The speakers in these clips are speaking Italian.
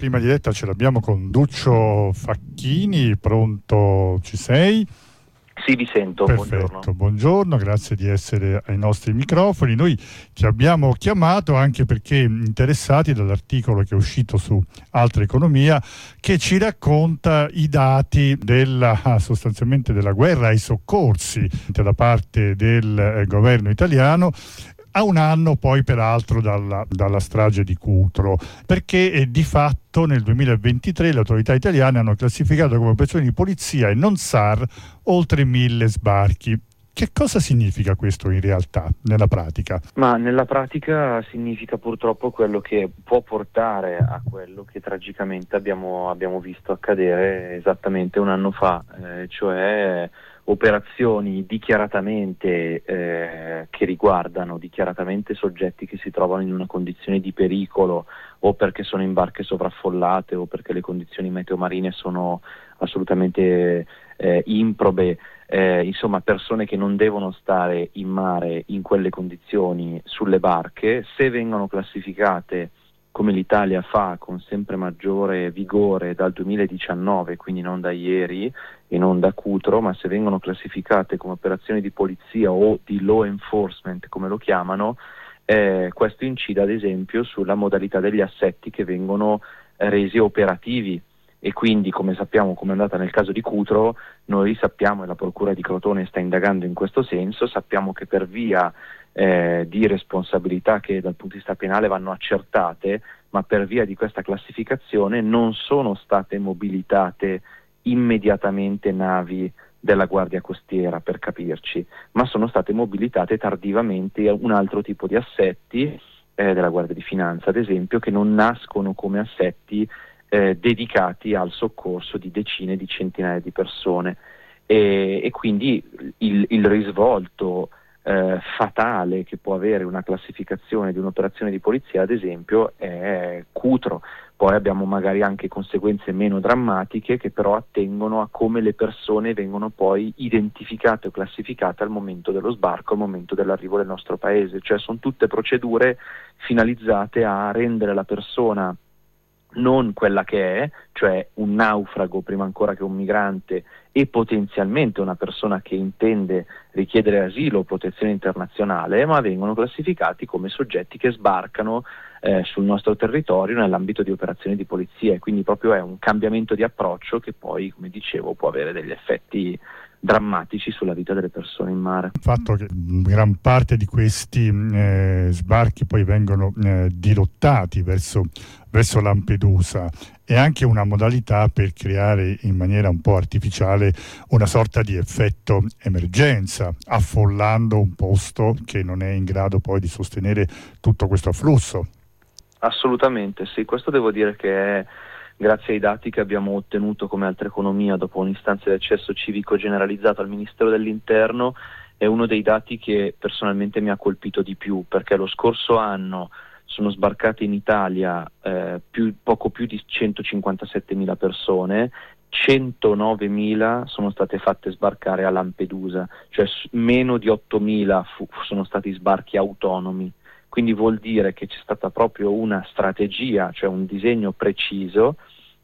Prima diretta ce l'abbiamo con Duccio Facchini, pronto ci sei? Sì, vi sento. Perfetto, buongiorno. buongiorno. grazie di essere ai nostri microfoni. Noi ti abbiamo chiamato anche perché interessati dall'articolo che è uscito su Altra Economia che ci racconta i dati della, ah, sostanzialmente della guerra ai soccorsi da parte del eh, governo italiano a un anno poi peraltro dalla, dalla strage di Cutro, perché eh, di fatto nel 2023 le autorità italiane hanno classificato come operazioni di polizia e non SAR oltre mille sbarchi. Che cosa significa questo in realtà, nella pratica? Ma nella pratica significa purtroppo quello che può portare a quello che tragicamente abbiamo, abbiamo visto accadere esattamente un anno fa, eh, cioè operazioni dichiaratamente eh, che riguardano dichiaratamente soggetti che si trovano in una condizione di pericolo o perché sono in barche sovraffollate o perché le condizioni meteomarine sono assolutamente eh, improbe, eh, insomma persone che non devono stare in mare in quelle condizioni sulle barche, se vengono classificate come l'Italia fa con sempre maggiore vigore dal 2019, quindi non da ieri e non da Cutro, ma se vengono classificate come operazioni di polizia o di law enforcement, come lo chiamano, eh, questo incide ad esempio sulla modalità degli assetti che vengono resi operativi. E quindi come sappiamo come è andata nel caso di Cutro, noi sappiamo e la Procura di Crotone sta indagando in questo senso, sappiamo che per via eh, di responsabilità che dal punto di vista penale vanno accertate, ma per via di questa classificazione non sono state mobilitate immediatamente navi della Guardia Costiera, per capirci, ma sono state mobilitate tardivamente un altro tipo di assetti eh, della Guardia di Finanza, ad esempio, che non nascono come assetti eh, dedicati al soccorso di decine di centinaia di persone. E, e quindi il, il risvolto eh, fatale che può avere una classificazione di un'operazione di polizia, ad esempio, è cutro. Poi abbiamo magari anche conseguenze meno drammatiche che però attengono a come le persone vengono poi identificate o classificate al momento dello sbarco, al momento dell'arrivo del nostro paese. Cioè sono tutte procedure finalizzate a rendere la persona non quella che è, cioè un naufrago prima ancora che un migrante e potenzialmente una persona che intende richiedere asilo o protezione internazionale, ma vengono classificati come soggetti che sbarcano eh, sul nostro territorio nell'ambito di operazioni di polizia e quindi proprio è un cambiamento di approccio che poi, come dicevo, può avere degli effetti drammatici sulla vita delle persone in mare. Il fatto che gran parte di questi eh, sbarchi poi vengono eh, dirottati verso, verso Lampedusa è anche una modalità per creare in maniera un po' artificiale una sorta di effetto emergenza, affollando un posto che non è in grado poi di sostenere tutto questo afflusso. Assolutamente, sì, questo devo dire che è grazie ai dati che abbiamo ottenuto come altra economia dopo un'istanza di accesso civico generalizzato al Ministero dell'Interno, è uno dei dati che personalmente mi ha colpito di più, perché lo scorso anno sono sbarcate in Italia eh, più, poco più di 157.000 persone, 109.000 sono state fatte sbarcare a Lampedusa, cioè meno di 8.000 fu, sono stati sbarchi autonomi. Quindi vuol dire che c'è stata proprio una strategia, cioè un disegno preciso,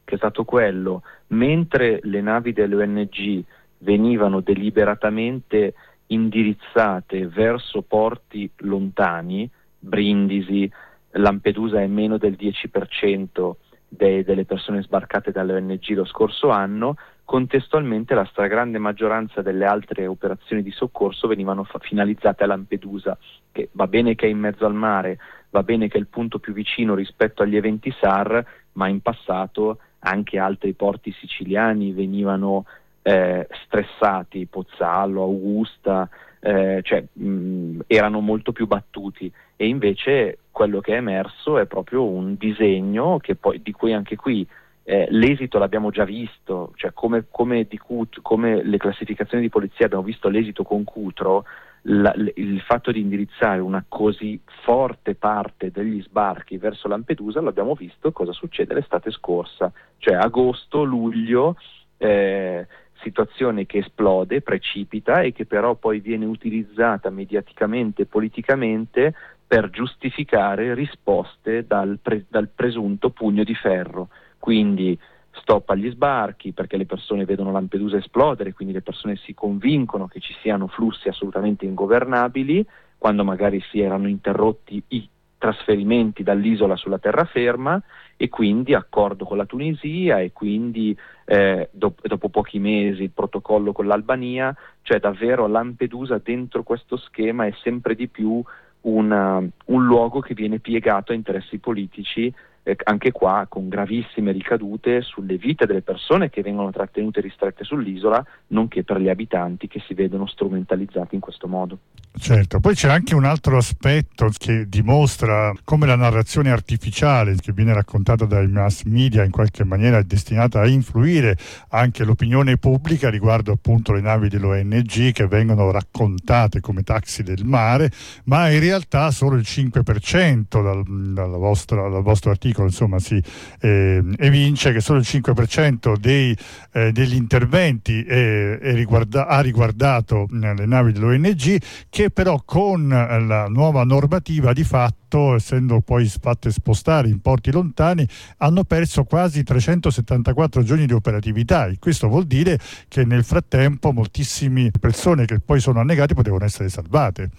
che è stato quello, mentre le navi delle ONG venivano deliberatamente indirizzate verso porti lontani, Brindisi, Lampedusa è meno del 10% de- delle persone sbarcate dalle ONG lo scorso anno, contestualmente la stragrande maggioranza delle altre operazioni di soccorso venivano fa- finalizzate a Lampedusa, che va bene che è in mezzo al mare, va bene che è il punto più vicino rispetto agli eventi SAR, ma in passato anche altri porti siciliani venivano eh, stressati, Pozzallo, Augusta, eh, cioè, mh, erano molto più battuti. E invece quello che è emerso è proprio un disegno poi, di cui anche qui eh, l'esito l'abbiamo già visto, cioè come, come, Cut, come, le classificazioni di polizia abbiamo visto l'esito con Cutro, la, il fatto di indirizzare una così forte parte degli sbarchi verso Lampedusa l'abbiamo visto cosa succede l'estate scorsa, cioè agosto, luglio, eh, situazione che esplode, precipita e che però poi viene utilizzata mediaticamente e politicamente per giustificare risposte dal, pre, dal presunto pugno di ferro. Quindi stop agli sbarchi perché le persone vedono Lampedusa esplodere, quindi le persone si convincono che ci siano flussi assolutamente ingovernabili, quando magari si erano interrotti i trasferimenti dall'isola sulla terraferma e quindi accordo con la Tunisia e quindi eh, dopo, dopo pochi mesi il protocollo con l'Albania, cioè davvero Lampedusa dentro questo schema è sempre di più una, un luogo che viene piegato a interessi politici eh, anche qua con gravissime ricadute sulle vite delle persone che vengono trattenute ristrette sull'isola, nonché per gli abitanti che si vedono strumentalizzati in questo modo. Certo, poi c'è anche un altro aspetto che dimostra come la narrazione artificiale che viene raccontata dai mass media in qualche maniera è destinata a influire anche l'opinione pubblica riguardo appunto le navi dell'ONG che vengono raccontate come taxi del mare, ma in realtà solo il 5% dal, dal, vostro, dal vostro articolo articolo insomma, si eh, evince che solo il 5% dei, eh, degli interventi è, è riguarda, ha riguardato eh, le navi dell'ONG che però con eh, la nuova normativa di fatto essendo poi fatte spostare in porti lontani, hanno perso quasi 374 giorni di operatività e questo vuol dire che nel frattempo moltissime persone che poi sono annegate potevano essere salvate.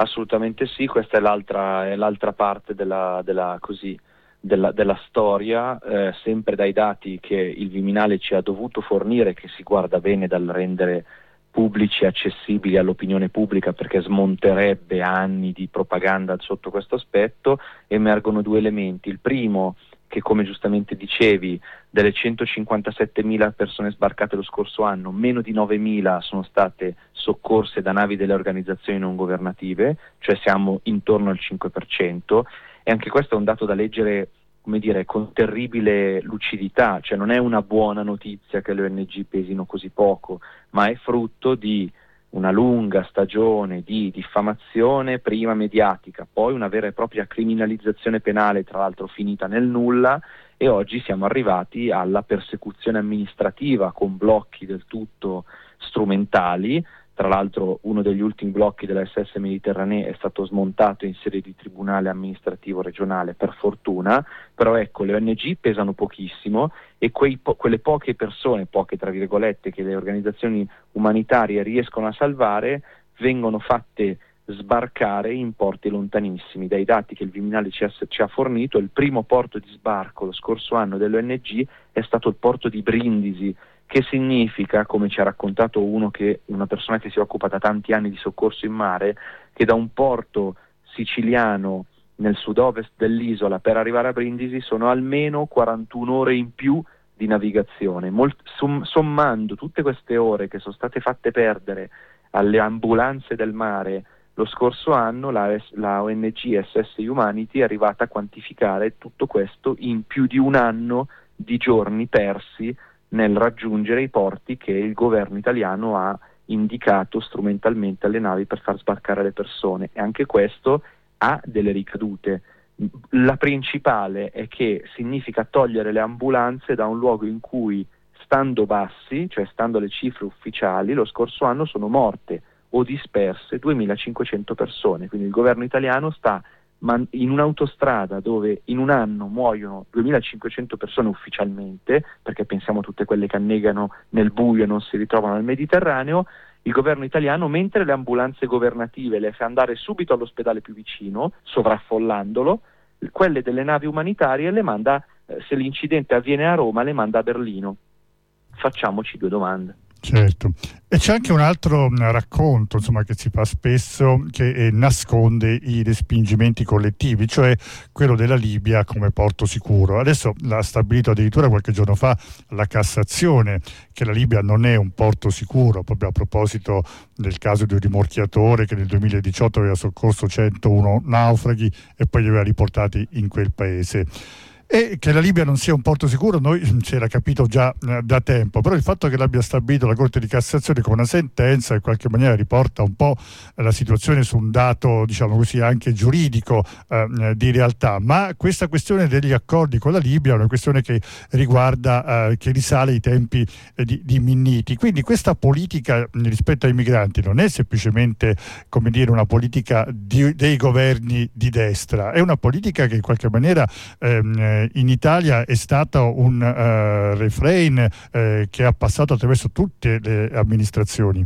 Assolutamente sì, questa è l'altra, è l'altra parte della, della, così, della, della storia, eh, sempre dai dati che il Viminale ci ha dovuto fornire, che si guarda bene dal rendere pubblici e accessibili all'opinione pubblica perché smonterebbe anni di propaganda sotto questo aspetto, emergono due elementi. Il primo, che come giustamente dicevi, delle 157.000 persone sbarcate lo scorso anno, meno di 9.000 sono state soccorse da navi delle organizzazioni non governative, cioè siamo intorno al 5%, e anche questo è un dato da leggere come dire, con terribile lucidità, cioè non è una buona notizia che le ONG pesino così poco, ma è frutto di una lunga stagione di diffamazione, prima mediatica, poi una vera e propria criminalizzazione penale, tra l'altro finita nel nulla, e oggi siamo arrivati alla persecuzione amministrativa con blocchi del tutto strumentali, tra l'altro uno degli ultimi blocchi della SS Mediterranee è stato smontato in sede di tribunale amministrativo regionale per fortuna, però ecco le ONG pesano pochissimo e po- quelle poche persone, poche tra virgolette, che le organizzazioni umanitarie riescono a salvare vengono fatte sbarcare in porti lontanissimi. Dai dati che il Viminale ci ha, ci ha, fornito, il primo porto di sbarco lo scorso anno dell'ONG è stato il porto di Brindisi, che significa, come ci ha raccontato uno che, una persona che si occupa da tanti anni di soccorso in mare, che da un porto siciliano nel sud-ovest dell'isola per arrivare a Brindisi sono almeno 41 ore in più di navigazione. Molt- sommando tutte queste ore che sono state fatte perdere alle ambulanze del mare lo scorso anno la, la ONG SS Humanity è arrivata a quantificare tutto questo in più di un anno di giorni persi nel raggiungere i porti che il governo italiano ha indicato strumentalmente alle navi per far sbarcare le persone e anche questo ha delle ricadute. La principale è che significa togliere le ambulanze da un luogo in cui stando bassi, cioè stando alle cifre ufficiali, lo scorso anno sono morte o disperse 2500 persone, quindi il governo italiano sta in un'autostrada dove in un anno muoiono 2500 persone ufficialmente, perché pensiamo a tutte quelle che annegano nel buio e non si ritrovano nel Mediterraneo, il governo italiano, mentre le ambulanze governative le fa andare subito all'ospedale più vicino, sovraffollandolo, quelle delle navi umanitarie le manda, eh, se l'incidente avviene a Roma, le manda a Berlino. Facciamoci due domande. Certo, e c'è anche un altro racconto insomma, che si fa spesso che eh, nasconde i respingimenti collettivi, cioè quello della Libia come porto sicuro. Adesso l'ha stabilito addirittura qualche giorno fa la Cassazione che la Libia non è un porto sicuro, proprio a proposito del caso di un rimorchiatore che nel 2018 aveva soccorso 101 naufraghi e poi li aveva riportati in quel paese. E che la Libia non sia un porto sicuro, noi ci era capito già eh, da tempo, però il fatto che l'abbia stabilito la Corte di Cassazione con una sentenza in qualche maniera riporta un po' la situazione su un dato, diciamo così, anche giuridico eh, di realtà. Ma questa questione degli accordi con la Libia è una questione che riguarda, eh, che risale ai tempi eh, di, di, Minniti. Quindi questa politica rispetto ai migranti non è semplicemente, come dire, una politica di, dei governi di destra, è una politica che in qualche maniera ehm, in, in, Italia è stato un uh, refrain uh, che ha passato attraverso tutte le amministrazioni.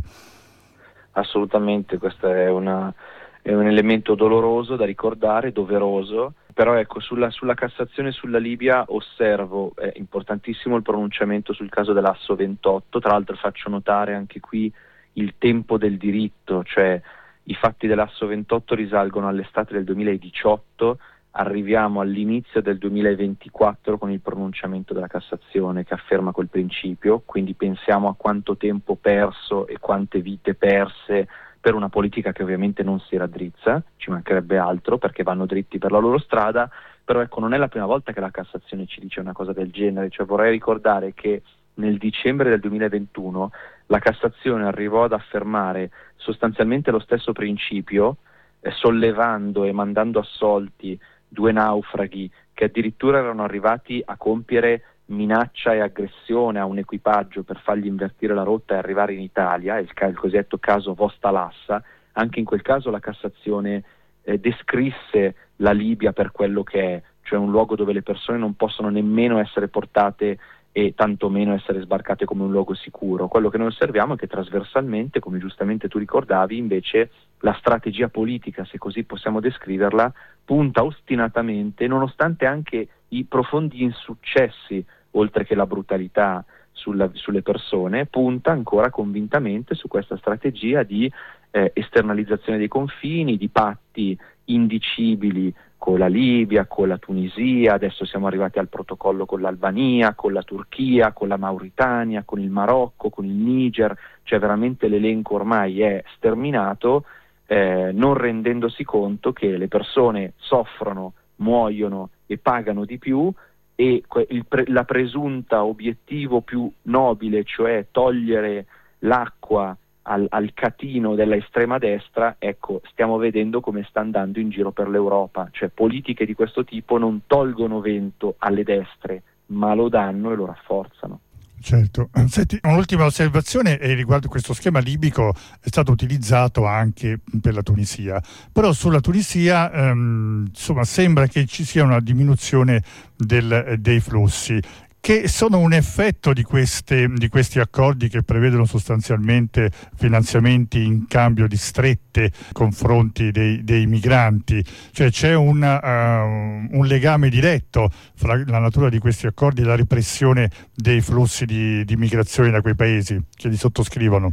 Assolutamente, questo è, una, è un elemento doloroso da ricordare, doveroso, però ecco, sulla, sulla Cassazione e sulla Libia osservo, è importantissimo il pronunciamento sul caso dell'Asso 28, tra l'altro faccio notare anche qui il tempo del diritto, cioè i fatti dell'Asso 28 risalgono all'estate del 2018, arriviamo all'inizio del 2024 con il pronunciamento della Cassazione che afferma quel principio, quindi pensiamo a quanto tempo perso e quante vite perse per una politica che ovviamente non si raddrizza, ci mancherebbe altro perché vanno dritti per la loro strada, però ecco non è la prima volta che la Cassazione ci dice una cosa del genere, cioè vorrei ricordare che nel dicembre del 2021 la Cassazione arrivò ad affermare sostanzialmente lo stesso principio, eh, sollevando e mandando assolti due naufraghi che addirittura erano arrivati a compiere minaccia e aggressione a un equipaggio per fargli invertire la rotta e arrivare in Italia, il, il cosiddetto caso Vosta Lassa, anche in quel caso la Cassazione eh, descrisse la Libia per quello che è, cioè un luogo dove le persone non possono nemmeno essere portate e tantomeno essere sbarcate come un luogo sicuro. Quello che noi osserviamo è che trasversalmente, come giustamente tu ricordavi, invece la strategia politica, se così possiamo descriverla, punta ostinatamente, nonostante anche i profondi insuccessi, oltre che la brutalità sulla, sulle persone, punta ancora convintamente su questa strategia di eh, esternalizzazione dei confini, di patti indicibili con la Libia, con la Tunisia, adesso siamo arrivati al protocollo con l'Albania, con la Turchia, con la Mauritania, con il Marocco, con il Niger, cioè veramente l'elenco ormai è sterminato, eh, non rendendosi conto che le persone soffrono, muoiono e pagano di più e pre- la presunta obiettivo più nobile, cioè togliere l'acqua al, al, catino della estrema destra, ecco, stiamo vedendo come sta andando in giro per l'Europa, cioè politiche di questo tipo non tolgono vento alle destre, ma lo danno e lo rafforzano. Certo, Senti, un'ultima osservazione riguardo questo schema libico è stato utilizzato anche per la Tunisia, però sulla Tunisia ehm, insomma, sembra che ci sia una diminuzione del, dei flussi che sono un effetto di, queste, di, questi accordi che prevedono sostanzialmente finanziamenti in cambio di strette confronti dei, dei migranti, cioè c'è un, uh, un, legame diretto fra la natura di questi accordi e la repressione dei flussi di, di migrazione da quei paesi che li sottoscrivono.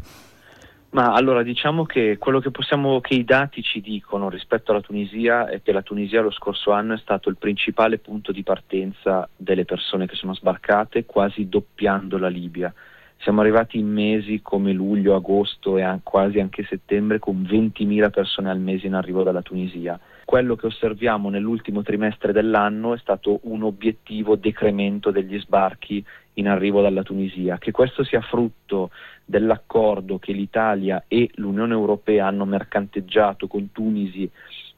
Ma allora diciamo che quello che, possiamo, che i dati ci dicono rispetto alla Tunisia è che la Tunisia lo scorso anno è stato il principale punto di partenza delle persone che sono sbarcate, quasi doppiando la Libia. Siamo arrivati in mesi come luglio, agosto e quasi anche settembre con 20.000 persone al mese in arrivo dalla Tunisia. Quello che osserviamo nell'ultimo trimestre dell'anno è stato un obiettivo decremento degli sbarchi in arrivo dalla Tunisia. Che questo sia frutto dell'accordo che l'Italia e l'Unione Europea hanno mercanteggiato con Tunisi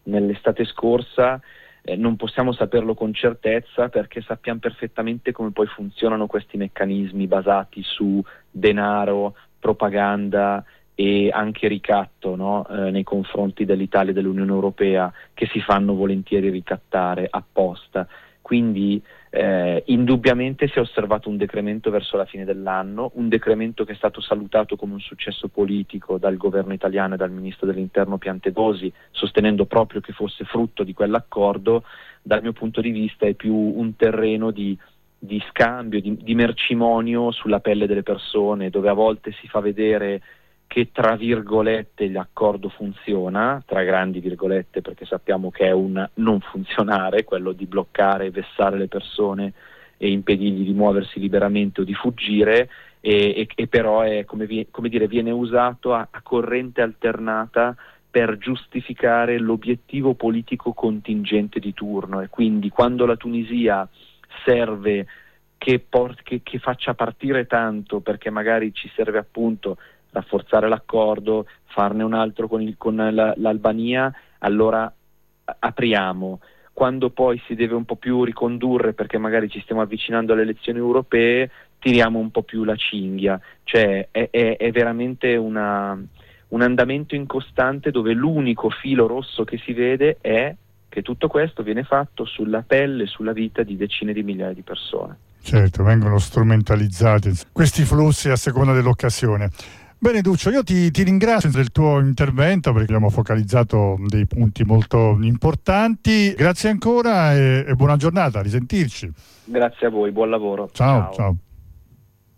nell'estate scorsa, eh, non possiamo saperlo con certezza perché sappiamo perfettamente come poi funzionano questi meccanismi basati su denaro, propaganda e anche ricatto no? eh, nei confronti dell'Italia e dell'Unione Europea che si fanno volentieri ricattare apposta. Quindi eh, indubbiamente si è osservato un decremento verso la fine dell'anno, un decremento che è stato salutato come un successo politico dal governo italiano e dal ministro dell'interno Piantedosi, sostenendo proprio che fosse frutto di quell'accordo, dal mio punto di vista è più un terreno di, di scambio, di, di mercimonio sulla pelle delle persone, dove a volte si fa vedere che tra virgolette l'accordo funziona, tra grandi virgolette perché sappiamo che è un non funzionare, quello di bloccare e vessare le persone e impedirgli di muoversi liberamente o di fuggire, e, e, e però è, come, vi, come dire, viene usato a, a corrente alternata per giustificare l'obiettivo politico contingente di turno. E quindi quando la Tunisia serve che, port- che, che, faccia partire tanto perché magari ci serve appunto rafforzare l'accordo, farne un altro con, il, con la, l'Albania, allora apriamo. Quando poi si deve un po' più ricondurre perché magari ci stiamo avvicinando alle elezioni europee, tiriamo un po' più la cinghia. Cioè è, è, è veramente una, un andamento incostante dove l'unico filo rosso che si vede è che tutto questo viene fatto sulla pelle e sulla vita di decine di migliaia di persone. Certo, vengono strumentalizzati questi flussi a seconda dell'occasione. Bene Duccio, io ti, ti, ringrazio del tuo intervento perché abbiamo focalizzato dei punti molto importanti. Grazie ancora e, e buona giornata, a risentirci. Grazie a voi, buon lavoro. ciao. ciao. ciao.